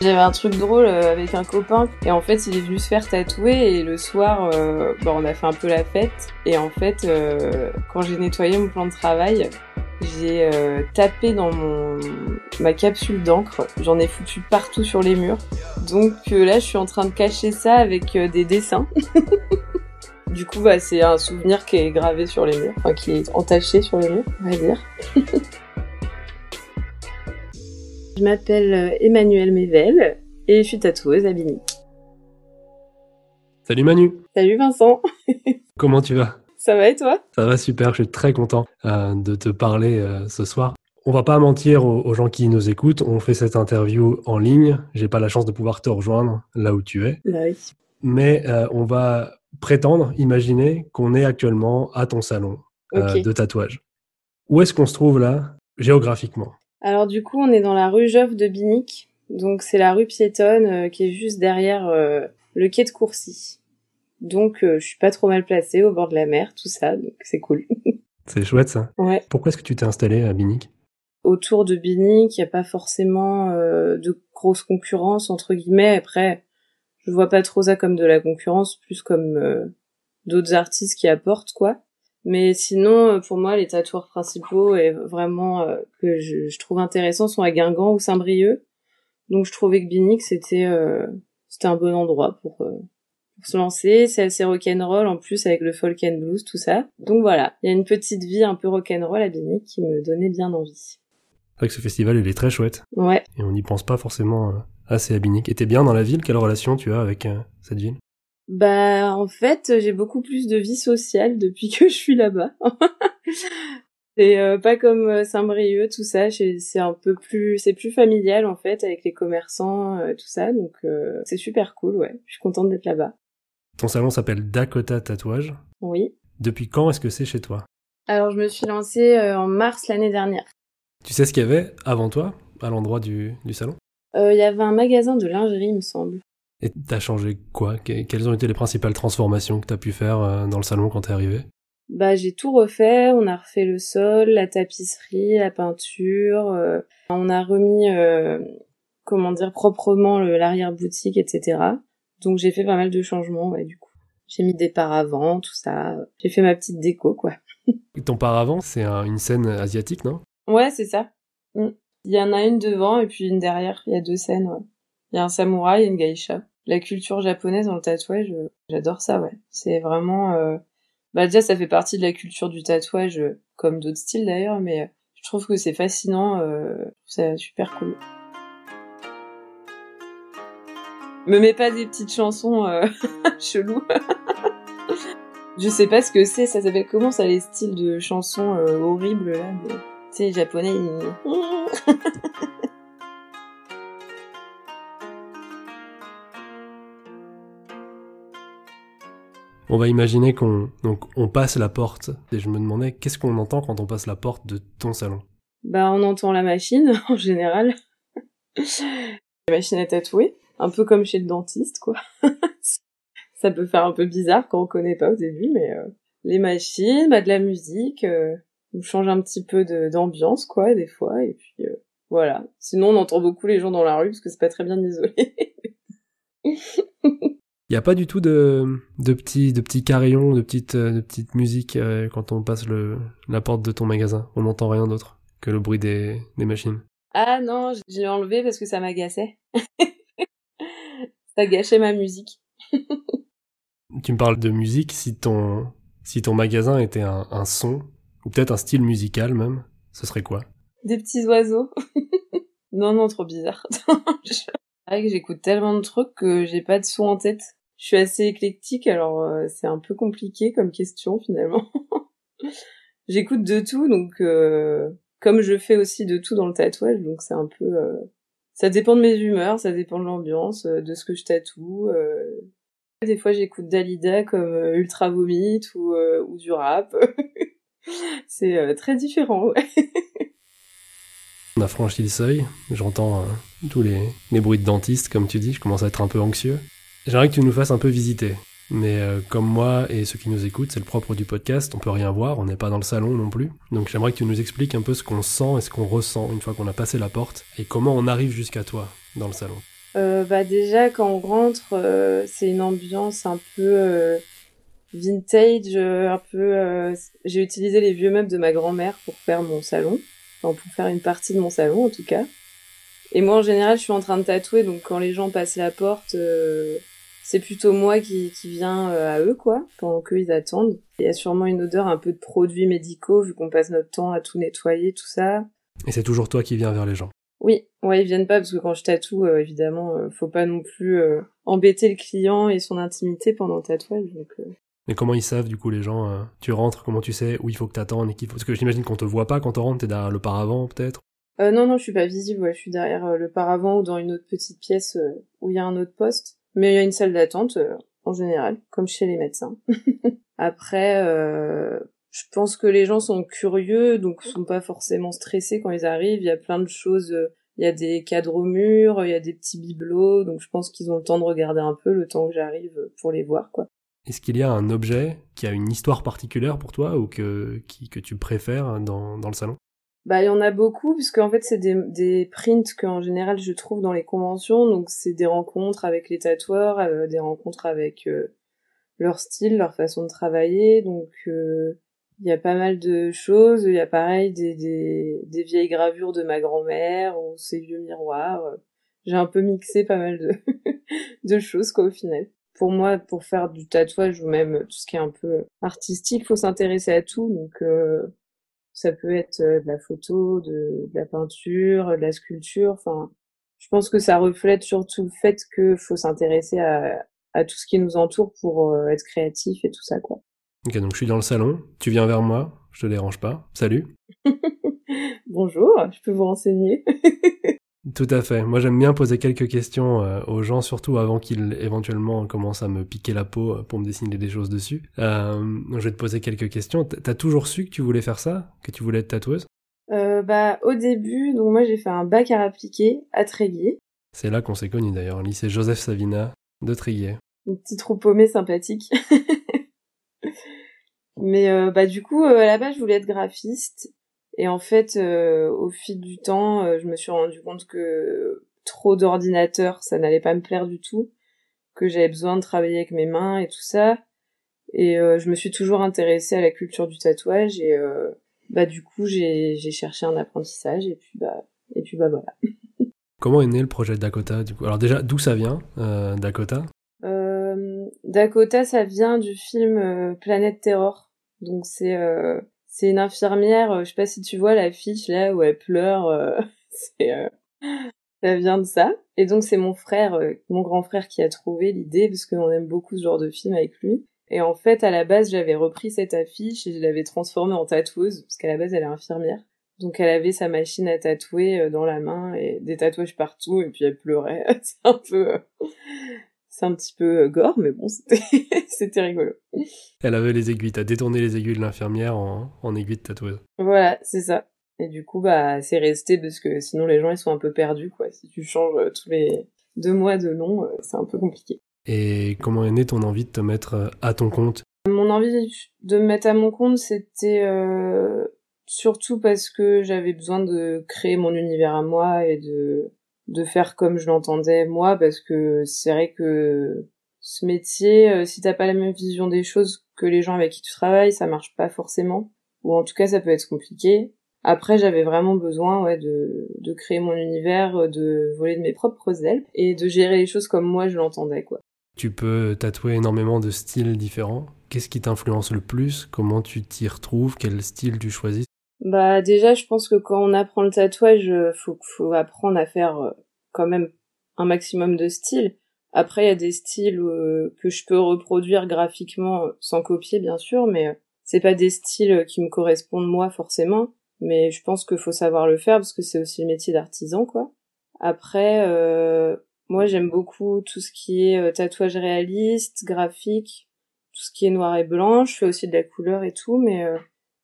J'avais un truc drôle euh, avec un copain et en fait il est venu se faire tatouer et le soir euh, bah, on a fait un peu la fête et en fait euh, quand j'ai nettoyé mon plan de travail j'ai tapé dans mon ma capsule d'encre. J'en ai foutu partout sur les murs. Donc là je suis en train de cacher ça avec des dessins. Du coup bah, c'est un souvenir qui est gravé sur les murs enfin qui est entaché sur les murs on va dire Je m'appelle euh, Emmanuelle Mével et je suis tatoueuse à Bini. Salut Manu, Salut Vincent, comment tu vas? Ça va et toi? Ça va super, je suis très content euh, de te parler euh, ce soir. On va pas mentir aux, aux gens qui nous écoutent, on fait cette interview en ligne. J'ai pas la chance de pouvoir te rejoindre là où tu es, Bah oui. mais euh, on va prétendre, imaginer qu'on est actuellement à ton salon de tatouage. Où est-ce qu'on se trouve là, géographiquement? Alors du coup on est dans la rue Joffre de Binic, donc c'est la rue piétonne euh, qui est juste derrière euh, le quai de Courcy. Donc euh, je suis pas trop mal placée au bord de la mer, tout ça, donc c'est cool. C'est chouette ça. ouais. Pourquoi est-ce que tu t'es installé à Binic? Autour de Binic, il n'y a pas forcément euh, de grosse concurrence entre guillemets. Après, je vois pas trop ça comme de la concurrence, plus comme euh, d'autres artistes qui apportent quoi. Mais sinon, euh, pour moi, les tatoueurs principaux et vraiment euh, que je, je trouve intéressants sont à Guingamp ou Saint-Brieuc. Donc je trouvais que Binic c'était euh, c'était un bon endroit pour, euh, pour se lancer. C'est assez rock'n'roll en plus avec le folk and blues tout ça. Donc voilà, il y a une petite vie un peu rock'n'roll à Binic qui me donnait bien envie. C'est vrai que ce festival, il est très chouette Ouais. et on n'y pense pas forcément assez à Binic. Et t'es bien dans la ville? Quelle relation tu as avec cette ville? Bah en fait j'ai beaucoup plus de vie sociale depuis que je suis là-bas. C'est euh, pas comme euh, Saint-Brieuc tout ça, c'est un peu plus c'est plus familial en fait avec les commerçants euh, tout ça donc euh, c'est super cool ouais. Je suis contente d'être là-bas. Ton salon s'appelle Dakota Tatouage. Oui. Depuis quand est-ce que c'est chez toi? Alors je me suis lancée en mars l'année dernière. Tu sais ce qu'il y avait avant toi, à l'endroit du, du salon? Il y avait un magasin de lingerie il me semble. Et t'as changé quoi? Que- Quelles ont été les principales transformations que t'as pu faire euh, dans le salon quand t'es arrivé? Bah j'ai tout refait, on a refait le sol, la tapisserie, la peinture, euh, on a remis euh, comment dire proprement le- l'arrière-boutique, etc. Donc j'ai fait pas mal de changements, ouais, du coup. J'ai mis des paravents, tout ça. J'ai fait ma petite déco, quoi. Ton paravent, c'est un- une scène asiatique, non? Ouais, c'est ça. Mm. Il y en a une devant et puis une derrière. Il y a deux scènes, ouais. Il y a un samouraï et une geisha. La culture japonaise dans le tatouage, euh, j'adore ça, ouais. C'est vraiment... euh, Bah déjà, ça fait partie de la culture du tatouage, euh, comme d'autres styles d'ailleurs, mais euh, je trouve que c'est fascinant, euh, c'est super cool. Me mets pas des petites chansons euh, cheloues. je sais pas ce que c'est, ça s'appelle comment ça, les styles de chansons horribles là mais... Tu sais, japonais, ils... On va imaginer qu'on donc on passe la porte. Et je me demandais, qu'est-ce qu'on entend quand on passe la porte de ton salon? Bah, on entend la machine, en général. la machine à tatouer. Un peu comme chez le dentiste, quoi. Ça peut faire un peu bizarre quand on connaît pas au début, mais euh, les machines, bah, de la musique, euh, on change un petit peu d'ambiance, quoi, des fois, et puis euh, voilà. Sinon, on entend beaucoup les gens dans la rue, parce que c'est pas très bien isolé. Il n'y a pas du tout de, de petits de petits carillons, de petites euh, de petites musiques euh, quand on passe le la porte de ton magasin. On n'entend rien d'autre que le bruit des, des machines. ah non, je l'ai enlevé parce que ça m'agaçait. ça gâchait ma musique. Tu me parles de musique, si ton si ton magasin était un, un son ou peut-être un style musical même, ce serait quoi? Des petits oiseaux. non, non, trop bizarre. C'est vrai que j'écoute tellement de trucs que j'ai pas de son en tête. Je suis assez éclectique, alors euh, c'est un peu compliqué comme question finalement. J'écoute de tout, donc euh, comme je fais aussi de tout dans le tatouage, donc c'est un peu... euh, ça dépend de mes humeurs, ça dépend de l'ambiance, euh, de ce que je tatoue. euh. Des fois j'écoute Dalida comme euh, Ultra Vomit ou, ou du rap. c'est très différent, ouais. On a franchi le seuil, j'entends tous les bruits de dentiste, comme tu dis, je commence à être un peu anxieux. J'aimerais que tu nous fasses un peu visiter. Mais euh, comme moi et ceux qui nous écoutent, c'est le propre du podcast, on peut rien voir, on n'est pas dans le salon non plus. Donc j'aimerais que tu nous expliques un peu ce qu'on sent et ce qu'on ressent une fois qu'on a passé la porte, et comment on arrive jusqu'à toi dans le salon. euh, Bah déjà quand on rentre, euh, c'est une ambiance un peu euh, vintage, un peu. J'ai utilisé les vieux meubles de ma grand-mère pour faire mon salon, enfin pour faire une partie de mon salon en tout cas. Et moi en général, je suis en train de tatouer, donc quand les gens passent la porte, c'est plutôt moi qui, qui viens à eux quoi, pendant qu'eux ils attendent. Il y a sûrement une odeur un peu de produits médicaux vu qu'on passe notre temps à tout nettoyer, tout ça. Et c'est toujours toi qui viens vers les gens. Oui, ouais, ils viennent pas parce que quand je tatoue, euh, évidemment, euh, faut pas non plus euh, embêter le client et son intimité pendant le tatouage. Donc, Mais comment ils savent du coup les gens Tu rentres, comment tu sais où il faut que t'attendes et qu'il faut Parce que j'imagine qu'on te voit pas quand tu rentres, t'es derrière le paravent peut-être? Euh, non, non, je suis pas visible. Ouais, je suis derrière le paravent ou dans une autre petite pièce où il y a un autre poste. Mais il y a une salle d'attente en général, comme chez les médecins. Après, je pense que les gens sont curieux, donc sont pas forcément stressés quand ils arrivent. Il y a plein de choses. Euh, il y a des cadres au mur, il y a des petits bibelots, donc je pense qu'ils ont le temps de regarder un peu le temps que j'arrive pour les voir, quoi. Est-ce qu'il y a un objet qui a une histoire particulière pour toi ou que, qui, que tu préfères dans, dans le salon? Bah, il y en a beaucoup, puisque en fait, c'est des, des prints qu'en général je trouve dans les conventions, donc c'est des rencontres avec les tatoueurs, euh, des rencontres avec euh, leur style, leur façon de travailler, donc il y a pas mal de choses. Il y a pareil des, des, des vieilles gravures de ma grand-mère ou ces vieux miroirs. J'ai un peu mixé pas mal de, de choses quoi au final. Pour moi, pour faire du tatouage ou même tout ce qui est un peu artistique, faut s'intéresser à tout. Donc euh, ça peut être euh, de la photo, de, de, la peinture, de la sculpture. Enfin, je pense que ça reflète surtout le fait que faut s'intéresser à, à tout ce qui nous entoure pour euh, être créatif et tout ça quoi. Ok, donc je suis dans le salon, tu viens vers moi, je te dérange pas. Salut. Bonjour, je peux vous renseigner. Tout à fait. Moi, j'aime bien poser quelques questions euh, aux gens, surtout avant qu'ils éventuellement commencent à me piquer la peau euh, pour me dessiner des choses dessus. Euh, je vais te poser quelques questions. T'as toujours su que tu voulais faire ça, que tu voulais être tatoueuse? Euh, Bah, au début, donc moi, j'ai fait un bac à appliquer à Tréguier. C'est là qu'on s'est connus d'ailleurs, lycée Joseph Savina de Tréguier. Un petit trou paumé sympathique. Mais bah du coup, à la base, je voulais être graphiste. Et en fait, euh, au fil du temps, je me suis rendu compte que trop d'ordinateurs, ça n'allait pas me plaire du tout. Que j'avais besoin de travailler avec mes mains et tout ça. Et je me suis toujours intéressée à la culture du tatouage. Et bah du coup, j'ai cherché un apprentissage. Et puis bah, et puis bah voilà. Comment est né le projet Dakota du coup? Alors déjà, d'où ça vient, Dakota? Dakota, ça vient du film Planète Terror donc c'est euh, c'est une infirmière, euh, je sais pas si tu vois l'affiche là où elle pleure, euh, c'est ça vient de ça. Et donc c'est mon frère, mon grand frère qui a trouvé l'idée parce qu'on aime beaucoup ce genre de film avec lui. Et en fait, à la base, j'avais repris cette affiche et je l'avais transformée en tatoueuse parce qu'à la base, elle est infirmière. Donc elle avait sa machine à tatouer dans la main et des tatouages partout et puis elle pleurait. c'est un peu c'est un petit peu euh, gore, mais bon, c'était rigolo. Elle avait les aiguilles, t'as détourné les aiguilles de l'infirmière en, en aiguilles de tatoueuse. Voilà, c'est ça. Et du coup, bah, c'est resté parce que sinon les gens ils sont un peu perdus, quoi. Si tu changes euh, tous les deux mois de nom, euh, c'est un peu compliqué. Et comment est née ton envie de te mettre à ton compte? Mon envie de me mettre à mon compte, c'était surtout parce que j'avais besoin de créer mon univers à moi et de de faire comme je l'entendais moi parce que c'est vrai que ce métier euh, si t'as pas la même vision des choses que les gens avec qui tu travailles ça marche pas forcément. Ou en tout cas ça peut être compliqué. Après j'avais vraiment besoin ouais de de créer mon univers de voler de mes propres ailes et de gérer les choses comme moi je l'entendais quoi. Tu peux tatouer énormément de styles différents. Qu'est-ce qui t'influence le plus? Comment tu t'y retrouves? Quel style tu choisis? Bah déjà, je pense que quand on apprend le tatouage, euh, faut faut apprendre à faire euh, quand même un maximum de styles. Après, il y a des styles euh, que je peux reproduire graphiquement sans copier, bien sûr, mais c'est pas des styles qui me correspondent moi forcément. Mais je pense qu'il faut savoir le faire parce que c'est aussi le métier d'artisan, quoi. Après, moi, j'aime beaucoup tout ce qui est tatouage réaliste, graphique, tout ce qui est noir et blanc. Je fais aussi de la couleur et tout, mais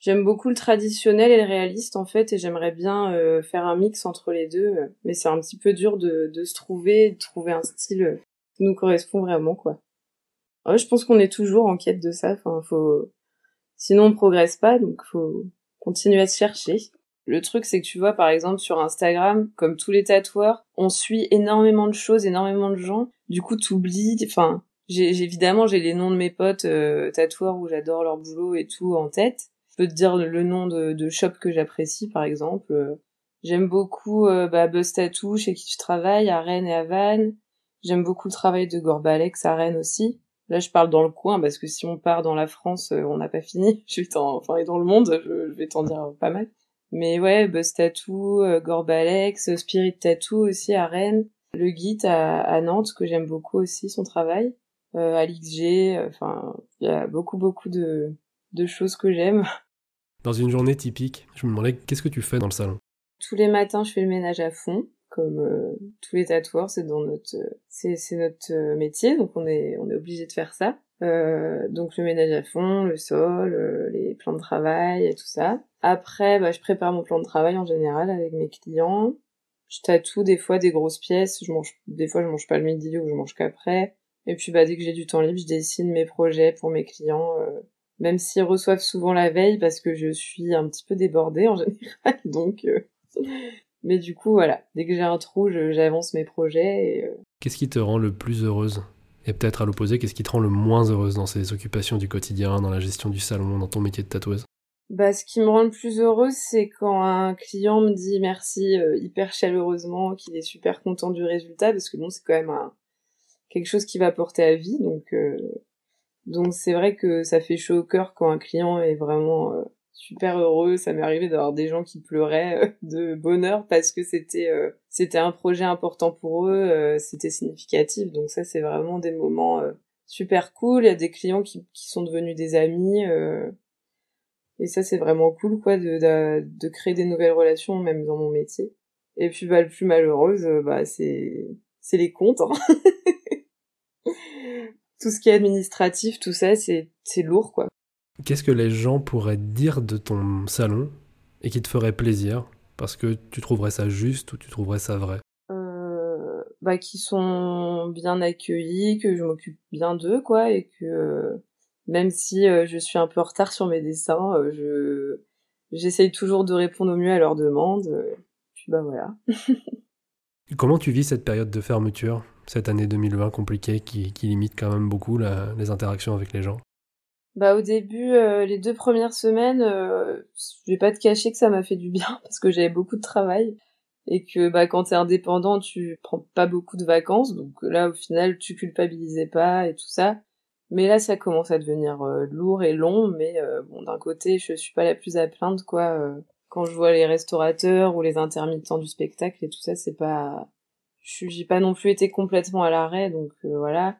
J'aime beaucoup le traditionnel et le réaliste en fait, et j'aimerais bien euh, faire un mix entre les deux, euh, mais c'est un petit peu dur de, de se trouver, de trouver un style euh, qui nous correspond vraiment quoi. Ouais, je pense qu'on est toujours en quête de ça. Enfin, faut sinon on progresse pas, donc faut continuer à se chercher. Le truc, c'est que tu vois, par exemple, sur Instagram, comme tous les tatoueurs, on suit énormément de choses, énormément de gens. Du coup, t'oublies, enfin, j'ai, évidemment, j'ai les noms de mes potes euh, tatoueurs où j'adore leur boulot et tout en tête. Peux te dire le nom de, de shop que j'apprécie, par exemple. J'aime beaucoup euh, bah, Buzz Tattoo, chez qui je travaille, à Rennes et à Vannes. J'aime beaucoup le travail de Gorbalex à Rennes aussi. Là, je parle dans le coin parce que si on part dans la France, euh, on n'a pas fini. Je vais enfin, et dans le monde, je, vais t'en dire pas mal. Mais ouais, Buzz Tattoo, euh, Gorbalex, Spirit Tattoo aussi à Rennes. Le Git à, à Nantes, que j'aime beaucoup aussi, son travail. Euh, Alix G, enfin, il y a beaucoup, beaucoup de choses que j'aime. Dans une journée typique, je me demandais qu'est-ce que tu fais dans le salon? Tous les matins, je fais le ménage à fond comme euh, tous les tatoueurs, c'est notre c'est c'est notre euh, métier, donc on est on est obligé de faire ça. Euh, donc le ménage à fond, le sol, les plans de travail et tout ça. Après, bah, je prépare mon plan de travail en général avec mes clients. Je tatoue des fois des grosses pièces. Je mange des fois je mange pas le midi ou je mange qu'après. Et puis bah dès que j'ai du temps libre, je dessine mes projets pour mes clients. Même s'ils reçoivent souvent la veille parce que je suis un petit peu débordée en général, donc mais du coup, voilà, dès que j'ai un trou, j'avance mes projets. Euh, qu'est-ce qui te rend le plus heureuse? Et peut-être à l'opposé, qu'est-ce qui te rend le moins heureuse dans ces occupations du quotidien, dans la gestion du salon, dans ton métier de tatoueuse? Bah, ce qui me rend le plus heureuse, c'est quand un client me dit merci euh, hyper chaleureusement, qu'il est super content du résultat, parce que bon, c'est quand même un... quelque chose qui va porter à vie, donc euh, donc c'est vrai que ça fait chaud au cœur quand un client est vraiment super heureux. Ça m'est arrivé d'avoir des gens qui pleuraient euh, de bonheur parce que c'était euh, c'était un projet important pour eux, euh, c'était significatif. Donc ça, c'est vraiment des moments super cool. Il y a des clients qui, qui sont devenus des amis. et ça, c'est vraiment cool, quoi, de, de, de, créer des nouvelles relations, même dans mon métier. Et puis, bah, le plus malheureuse, bah, c'est, c'est les comptes, hein. tout ce qui est administratif, tout ça, c'est, lourd, quoi. Qu'est-ce que les gens pourraient dire de ton salon et qui te ferait plaisir parce que tu trouverais ça juste ou tu trouverais ça vrai? Euh, Bah qui sont bien accueillis, que je m'occupe bien d'eux quoi et que même si euh, je suis un peu en retard sur mes dessins, euh, je j'essaye toujours de répondre au mieux à leurs demandes. puis bah voilà. Comment tu vis cette période de fermeture, cette année 2020 compliquée qui, limite quand même beaucoup les interactions avec les gens? Bah au début, euh, les deux premières semaines, euh, je vais pas te cacher que ça m'a fait du bien parce que j'avais beaucoup de travail et que bah quand t'es indépendant, tu prends pas beaucoup de vacances, donc là au final tu culpabilisais pas et tout ça. Mais là ça commence à devenir euh, lourd et long, mais bon d'un côté je suis pas la plus à plaindre quoi. Quand je vois les restaurateurs ou les intermittents du spectacle et tout ça, c'est pas, j'ai pas non plus été complètement à l'arrêt, donc voilà.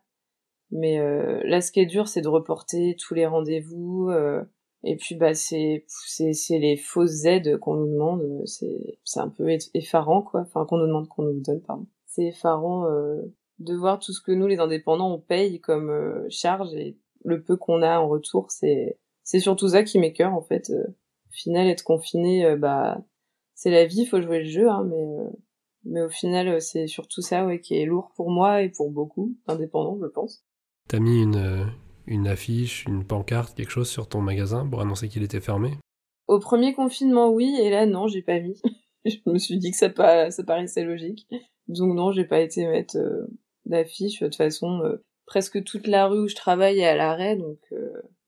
Mais euh, là, ce qui est dur, c'est de reporter tous les rendez-vous. Euh, et puis, bah, c'est c'est les fausses aides qu'on nous demande. C'est c'est un peu effarant, quoi. Enfin, qu'on nous demande, qu'on nous donne, pardon. C'est effarant euh, de voir tout ce que nous, les indépendants, on paye comme euh, charge et le peu qu'on a en retour. C'est c'est surtout ça qui m'écœure, en fait. Euh, au final, être confiné, bah, c'est la vie, faut jouer le jeu, hein, mais mais au final, c'est surtout ça, ouais, qui est lourd pour moi et pour beaucoup indépendants, je pense. T'as mis une, euh, une affiche, une pancarte, quelque chose sur ton magasin pour annoncer qu'il était fermé? Au premier confinement, oui, et là, non, j'ai pas mis. je me suis dit que ça, pas, ça paraissait logique. Donc non, j'ai pas été mettre euh, d'affiche. De toute façon, euh, presque toute la rue où je travaille est à l'arrêt, donc,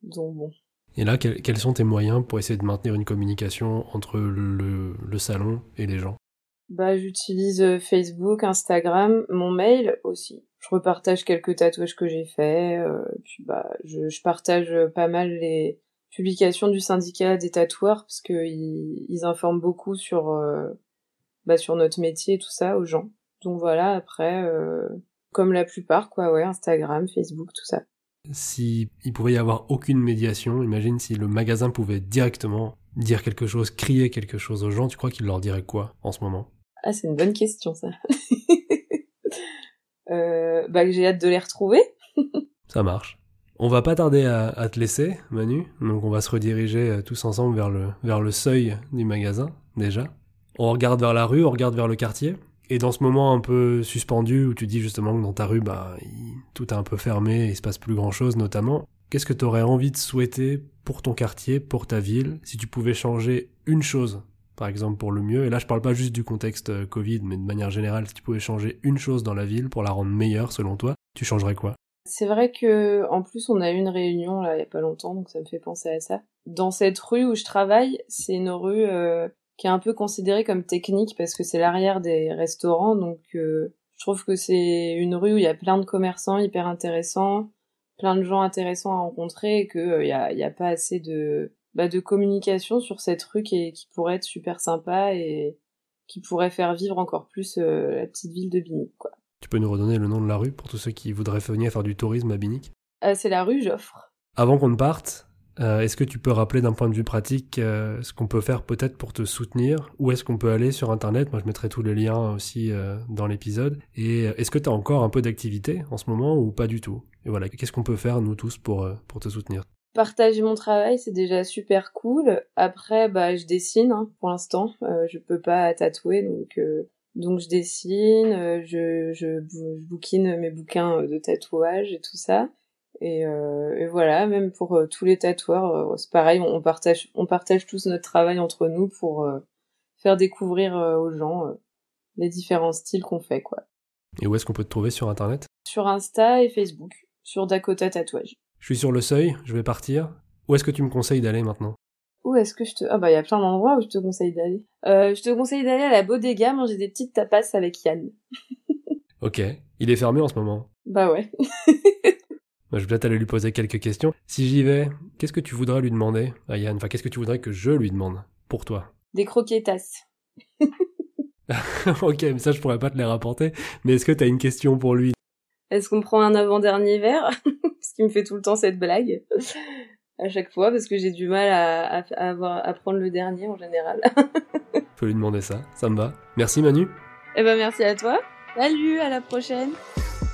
donc bon. Et là, quels sont tes moyens pour essayer de maintenir une communication entre le, salon et les gens? Bah, j'utilise Facebook, Instagram, mon mail aussi je repartage quelques tatouages que j'ai faits, euh, bah je, partage pas mal les publications du syndicat des tatoueurs parce que ils, informent beaucoup sur euh, bah, sur notre métier et tout ça aux gens. Donc voilà, après euh, comme la plupart quoi, ouais, Instagram, Facebook, tout ça. Si il pouvait y avoir aucune médiation, imagine si le magasin pouvait directement dire quelque chose, crier quelque chose aux gens, tu crois qu'il leur dirait quoi en ce moment? Ah, c'est une bonne question ça. Euh, bah, j'ai hâte de les retrouver. Ça marche. On va pas tarder à, te laisser, Manu. Donc on va se rediriger euh, tous ensemble vers le, vers le seuil du magasin, déjà. On regarde vers la rue, on regarde vers le quartier. Et dans ce moment un peu suspendu où tu dis justement que dans ta rue, bah, tout est un peu fermé, il se passe plus grand chose notamment. Qu'est-ce que tu aurais envie de souhaiter pour ton quartier, pour ta ville, si tu pouvais changer une chose par exemple, pour le mieux? Et là, je parle pas juste du contexte euh, Covid, mais de manière générale, si tu pouvais changer une chose dans la ville pour la rendre meilleure, selon toi, tu changerais quoi? C'est vrai que, en plus, on a eu une réunion là il y a pas longtemps, donc ça me fait penser à ça. Dans cette rue où je travaille, c'est une rue euh, qui est un peu considérée comme technique parce que c'est l'arrière des restaurants, donc euh, je trouve que c'est une rue où il y a plein de commerçants hyper intéressants, plein de gens intéressants à rencontrer et que il y a, y a pas assez de bah, de communication sur cette rue qui, qui pourrait être super sympa et qui pourrait faire vivre encore plus euh, la petite ville de Binic, quoi. Tu peux nous redonner le nom de la rue pour tous ceux qui voudraient venir faire du tourisme à Binic? Euh, C'est la rue Joffre. Avant qu'on ne parte, euh, est-ce que tu peux rappeler d'un point de vue pratique euh, ce qu'on peut faire peut-être pour te soutenir? Où est-ce qu'on peut aller sur Internet? Moi, je mettrai tous les liens aussi euh, dans l'épisode. Et est-ce que tu as encore un peu d'activité en ce moment ou pas du tout? Et voilà, qu'est-ce qu'on peut faire, nous tous, pour, te soutenir? Partager mon travail, c'est déjà super cool. Après, bah, je dessine hein, pour l'instant. Je peux pas tatouer, donc donc je dessine, je, je bouquine mes bouquins de tatouage et tout ça. Et, et voilà, même pour tous les tatoueurs, c'est pareil. On partage on partage tous notre travail entre nous pour faire découvrir aux gens les différents styles qu'on fait, quoi. Et où est-ce qu'on peut te trouver sur Internet? Sur Insta et Facebook, sur Dakota Tatouage. Je suis sur le seuil, je vais partir. Où est-ce que tu me conseilles d'aller maintenant? Où est-ce que je te... Ah bah il y a plein d'endroits où je te conseille d'aller. Euh, je te conseille d'aller à la Bodega manger des petites tapas avec Yann. ok. Il est fermé en ce moment? Bah ouais. je vais peut-être aller lui poser quelques questions. Si j'y vais, qu'est-ce que tu voudrais lui demander à Yann? Enfin, qu'est-ce que tu voudrais que je lui demande Pour toi? Des croquetas. ok, mais ça je pourrais pas te les rapporter. Mais est-ce que t'as une question pour lui? Est-ce qu'on prend un avant-dernier verre? Ce qui me fait tout le temps cette blague. à chaque fois, parce que j'ai du mal à, à, avoir, à prendre le dernier en général. Faut lui demander ça, ça me va. Merci Manu. Eh ben merci à toi. Salut, à la prochaine.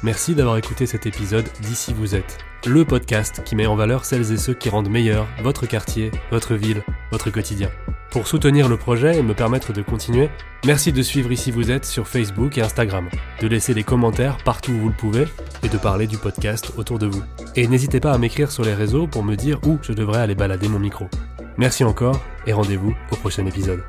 Merci d'avoir écouté cet épisode d'Ici vous êtes, le podcast qui met en valeur celles et ceux qui rendent meilleur votre quartier, votre ville, votre quotidien. Pour soutenir le projet et me permettre de continuer, merci de suivre Ici vous êtes sur Facebook et Instagram, de laisser des commentaires partout où vous le pouvez et de parler du podcast autour de vous. Et n'hésitez pas à m'écrire sur les réseaux pour me dire où je devrais aller balader mon micro. Merci encore et rendez-vous au prochain épisode.